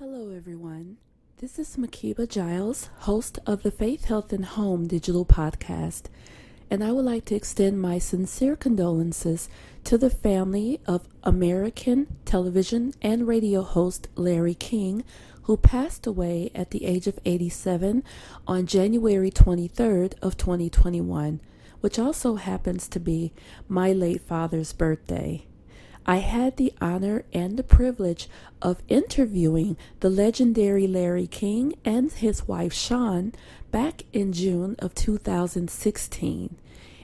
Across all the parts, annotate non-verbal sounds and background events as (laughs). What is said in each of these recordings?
Hello, everyone. This is Makiba Giles, host of the Faith, Health, and Home digital podcast, and I would like to extend my sincere condolences to the family of American television and radio host Larry King, who passed away at the age of 87 on January 23rd of 2021, which also happens to be my late father's birthday. I had the honor and the privilege of interviewing the legendary Larry King and his wife Shawn back in June of 2016.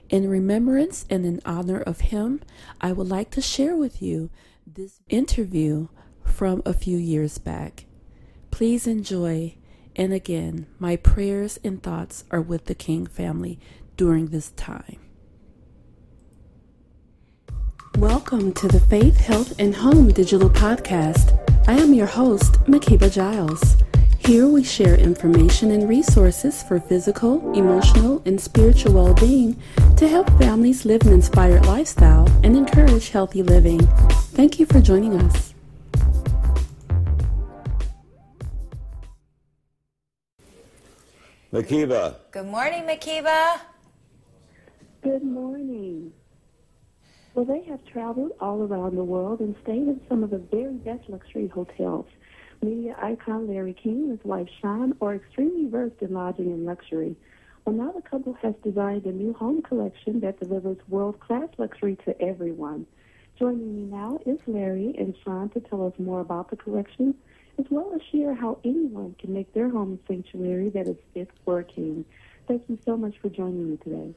In remembrance and in honor of him, I would like to share with you this interview from a few years back. Please enjoy, and again, my prayers and thoughts are with the King family during this time. Welcome to the Faith, Health, and Home digital podcast. I am your host, Makiba Giles. Here we share information and resources for physical, emotional, and spiritual well being to help families live an inspired lifestyle and encourage healthy living. Thank you for joining us. Makiba. Good morning, Makiba. Good morning. Well, they have traveled all around the world and stayed in some of the very best luxury hotels. Media icon Larry King and his wife Shawn are extremely versed in lodging and luxury. Well, now the couple has designed a new home collection that delivers world-class luxury to everyone. Joining me now is Larry and Shawn to tell us more about the collection, as well as share how anyone can make their home a sanctuary that is fit for a king. Thank you so much for joining me today.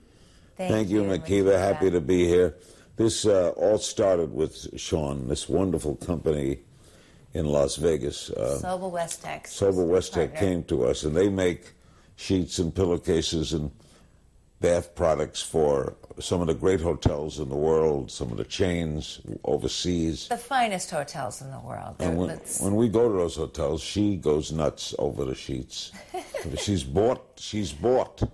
Thank, Thank you, Makiba. Happy to be here. This uh, all started with Shawn, this wonderful company in Las Vegas. Uh, Westex. Sobel Westex came to us, and they make sheets and pillowcases and bath products for some of the great hotels in the world, some of the chains overseas. The finest hotels in the world. And when, when, we go to those hotels, she goes nuts over the sheets. (laughs) she's bought. She's bought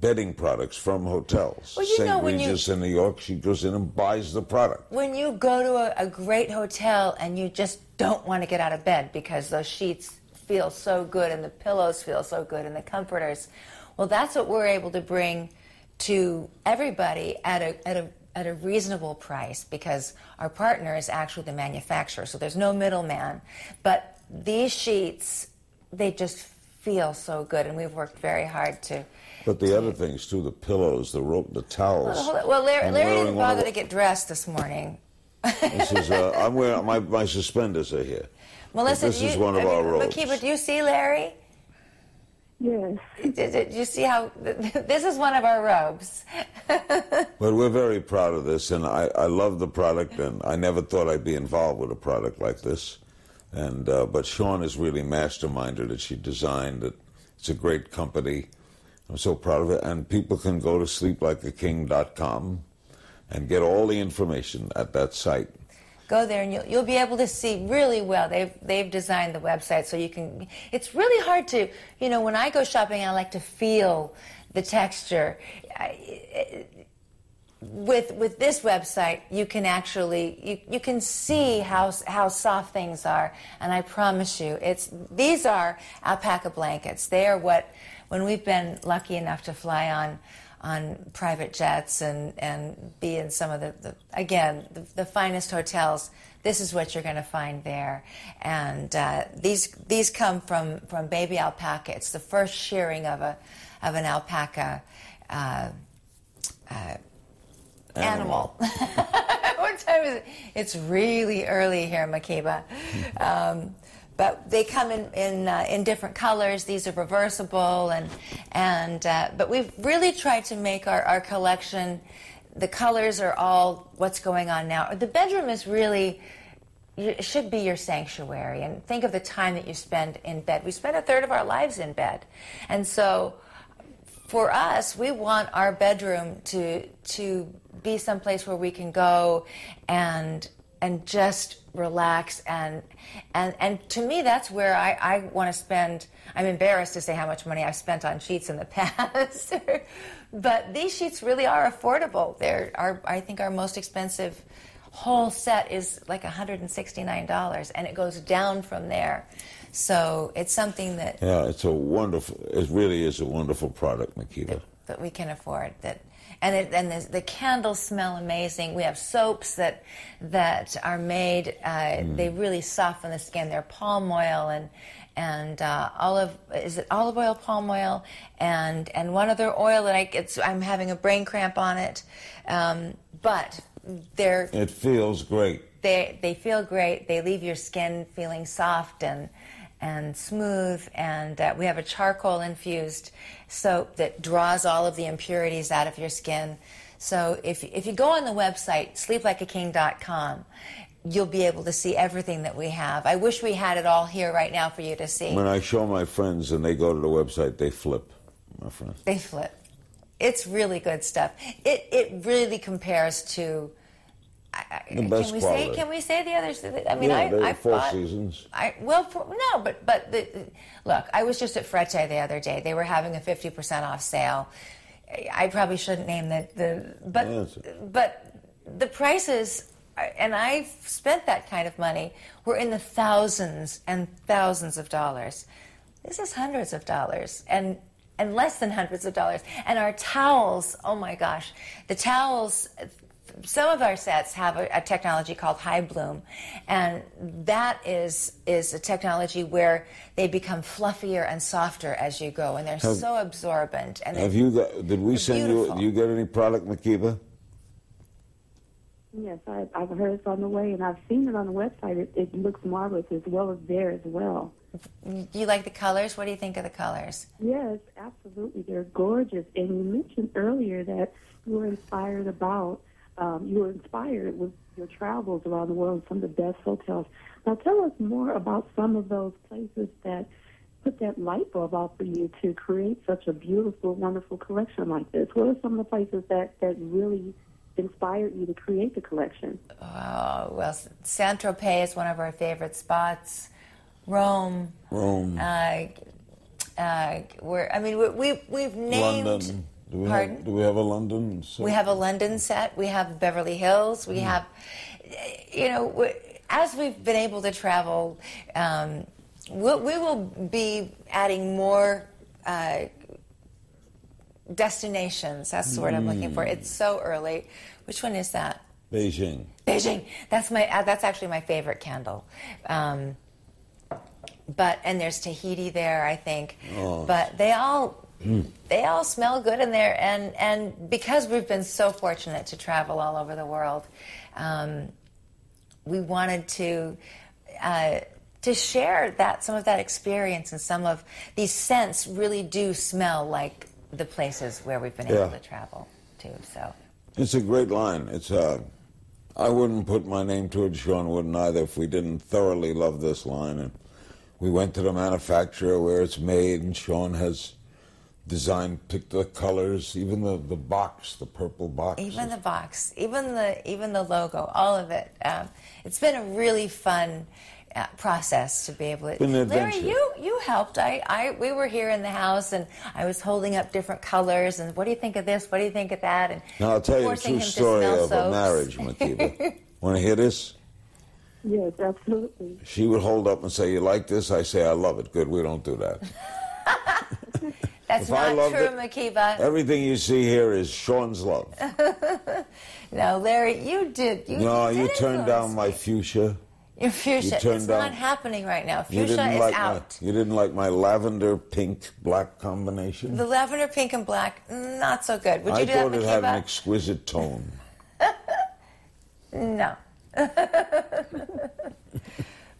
bedding products from hotels. Well, St. Regis you, in New York, she goes in and buys the product. When you go to a, a great hotel and you just don't want to get out of bed because those sheets feel so good and the pillows feel so good and the comforters, well, that's what we're able to bring to everybody at a, at a at a reasonable price because our partner is actually the manufacturer, so there's no middleman. But these sheets, they just feel so good, and we've worked very hard to but the other things too, the pillows, the rope, the towels. Well, well Larry, Larry didn't bother to get dressed this morning. (laughs) this is, uh, I'm wearing, my, my suspenders are here. Melissa, this you, is one of our robes. Makiba, do you see Larry? Yes. Did, did, you see how (laughs) this is one of our robes? (laughs) but we're very proud of this, and I, I love the product, and I never thought I'd be involved with a product like this. And uh, but Shawn is really masterminded it. She designed it. It's a great company. I'm so proud of it. And people can go to sleeplikeaking.com and get all the information at that site. Go there and you'll, you'll be able to see really well. They've, they've designed the website so you can. It's really hard to, you know, when I go shopping, I like to feel the texture. I, with with this website you can actually you, you can see how how soft things are. And I promise you it's these are alpaca blankets. They are what when we've been lucky enough to fly on on private jets and, and be in some of the, the again the, the, finest hotels this is what you're going to find there. And uh, these these come from from baby alpaca. It's the first shearing of a of an alpaca uh, uh, animal, animal. (laughs) what time is it it's really early here makiba (laughs) um, but they come in in, uh, in different colors. These are reversible, and and uh, but we've really tried to make our, our collection. The colors are all what's going on now. The bedroom is really it should be your sanctuary, and think of the time that you spend in bed. We spend a third of our lives in bed, and so for us, we want our bedroom to to be someplace where we can go and and just relax and and and to me that's where I, I want to spend I'm embarrassed to say how much money I've spent on sheets in the (laughs) past. But these sheets really are affordable. They're our I think our most expensive whole set is like $169 and it goes down from there. So it's something that Yeah, it's a wonderful. It really is a wonderful product, Makiba. that we can afford that and it, and the, the candles smell amazing we have soaps that that are made uh, they really soften the skin they're palm oil and and uh, olive is it olive oil palm oil and and one other oil that I it's I'm having a brain cramp on it um, but they're It feels great. they they feel great. They leave your skin feeling soft and and smooth. And uh, we have a charcoal infused soap that draws all of the impurities out of your skin. So if if you go on the website sleeplikeaking.com, you'll be able to see everything that we have. I wish we had it all here right now for you to see. When I show my friends and they go to the website, they flip. My friends. They flip. It's really good stuff. It it really compares to. The best can we quality. say? Can we say the others? I mean, Yeah, I, I Four bought- Seasons. I well, for, no, but but the, look, I was just at Frette the other day. They were having a fifty percent off sale. I probably shouldn't name the the, but Yes. but the prices, and I've spent that kind of money. Were in the thousands and thousands of dollars. This is hundreds of dollars, and and less than hundreds of dollars. And our towels, oh my gosh, the towels some of our sets have a, a technology called high bloom and that is is a technology where they become fluffier and softer as you go and they're Have- so absorbent and Have you got? Did we send you? beautiful. Do you get any product, Makiba? Yes, I, I've heard it's on the way, and I've seen it on the website. It, it looks marvelous as well as there as well. do you like the colors what do you think of the colors Yes, absolutely. They're gorgeous. And you mentioned earlier that you were inspired about, um, you were inspired with your travels around the world, some of the best hotels. Now tell us more about some of those places that put that light bulb out for you to create such a beautiful, wonderful collection like this. What are some of the places that, that really inspired you to create the collection? oh well saint tropez is one of our favorite spots rome Rome, uh, uh, where i mean we, we, we've named London. Do we Pardon? have? Do we have a London? set? We have a London set. We have Beverly Hills. We have, you know, as we've been able to travel, um, we'll, we will be adding more uh, destinations. That's the word I'm looking for. It's so early. Which one is that? Beijing. Beijing. That's my. Uh, that's actually my favorite candle. Um, but and there's Tahiti there, I think. Oh. But they all they all smell good in there, and and because we've been so fortunate to travel all over the world, um, we wanted to. Uh, to share that some of that experience and some of these scents really do smell like the places where we've been able to travel to. So It's a great line. It's uh, I wouldn't put my name to it. Shawn wouldn't either if we didn't thoroughly love this line. And we went to the manufacturer where it's made, and Shawn has designed, picked the colors, even the, the box, the purple box. Even the box, even the even the logo, all of it. Um, it's been a really fun uh, process to be able to. Been an Larry, you you helped. I, I we were here in the house and I was holding up different colors and what do you think of this? What do you think of that? And now I'll tell you the forcing true him to story smell of a soaps. marriage, Makiba. (laughs) Want to hear this? Yes, absolutely. She would hold up and say, "You like this?" I say, "I love it." Good. We don't do that. (laughs) That's If not true, it- Makiba. Everything you see here is Shawn's love. (laughs) No, Larry, you did. You, No, you you turned down my fuchsia. Your fuchsia. you turned it's down- not happening right now. Fuchsia is like out. my you didn't like my lavender pink black combination. The lavender, pink, and black, not so good. Would you I do thought that, it had an exquisite tone. (laughs) No. (laughs)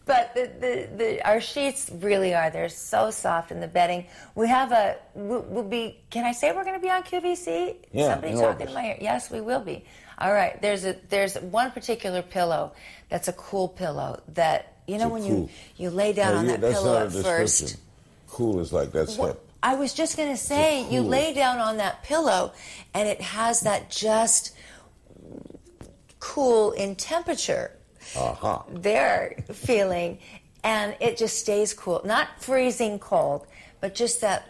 but the, the, the, our sheets really are. They're so soft in the bedding. We have a, we'll, we'll be, can I say we're going to be on QVC? Yeah, Somebody talking in my ear. Yes, we will be. All right. There's a, there's one particular pillow that's a cool pillow that, you know, when cool- you, you lay down No, on you- that pillow at first. Cool is like that's hip. I was just going to say, you lay down on that pillow and it has that just cool in temperature Uh-huh. Aha. their feeling and it just stays cool. Not freezing cold, but just that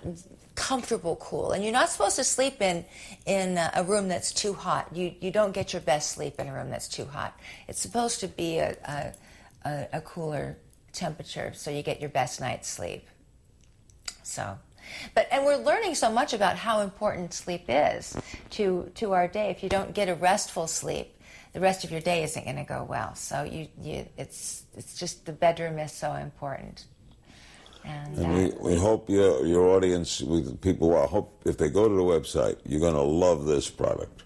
comfortable cool. And you're not supposed to sleep in in a room that's too hot. You you don't get your best sleep in a room that's too hot. It's supposed to be a, a, a cooler temperature so you get your best night's sleep. So but and we're learning so much about how important sleep is to to our day. If you don't get a restful sleep, the rest of your day isn't going to go well. So you, you it's it's just the bedroom is so important. And, and we, we hope your your audience, people, I hope if they go to the website, you're going to love this product.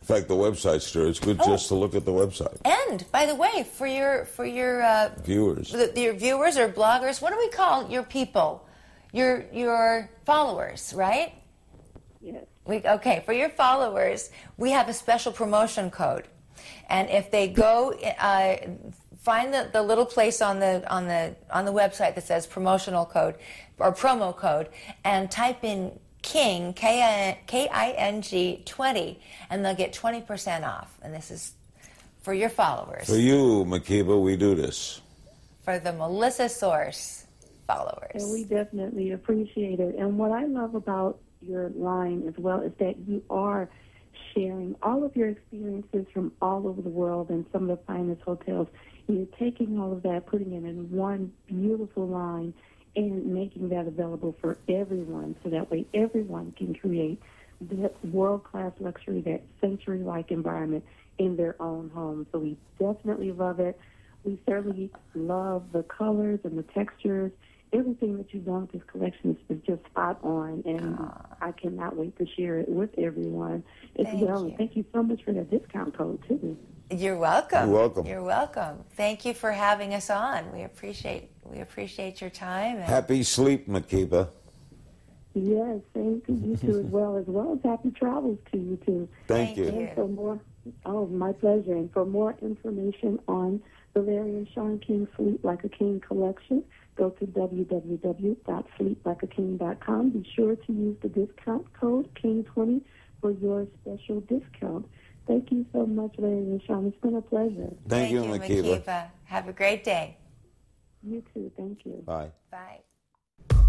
In fact, the website's there. It's good oh. just to look at the website. And by the way, for your for your uh, viewers, the, your viewers or bloggers, what do we call your people? Your your followers, right? Yes. We, okay, for your followers, we have a special promotion code, and if they go uh, find the, the little place on the on the on the website that says promotional code or promo code and type in King K I N G twenty and they'll get twenty percent off. And this is for your followers. For you, Makiba, we do this. For the Melissa Source followers. And we definitely appreciate it. And what I love about your line as well is that you are sharing all of your experiences from all over the world and some of the finest hotels you're taking all of that, putting it in one beautiful line, and making that available for everyone so that way everyone can create that world class luxury, that sensory like environment in their own home. So we definitely love it. We certainly love the colors and the textures. Everything that you've done with this collection is, just spot on, and Aww. I cannot wait to share it with everyone as Thank well. You. thank you so much for that discount code, too. You're welcome. You're welcome. You're welcome. Thank you for having us on. We appreciate we appreciate your time. happy sleep, Makiba. Yes, thank to you too as well, as well as happy travels to you too. Thank, Thank you. And for more, oh, my pleasure. And for more information on the Larry and Shawn King Sleep Like a King collection, go to www.sleeplikeaking.com. Be sure to use the discount code King20 for your special discount. Thank you so much, Larry and Shawn. It's been a pleasure. Thank, Thank you, Makiba. Makiba. Have a great day. You too. Thank you. Bye. Bye.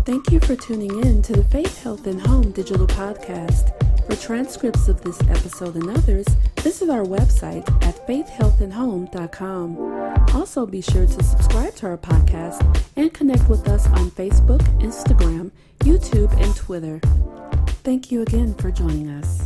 Thank you for tuning in to the Faith, Health, and Home digital podcast. For transcripts of this episode and others, visit our website at faithhealthandhome.com. Also, be sure to subscribe to our podcast and connect with us on Facebook, Instagram, YouTube, and Twitter. Thank you again for joining us.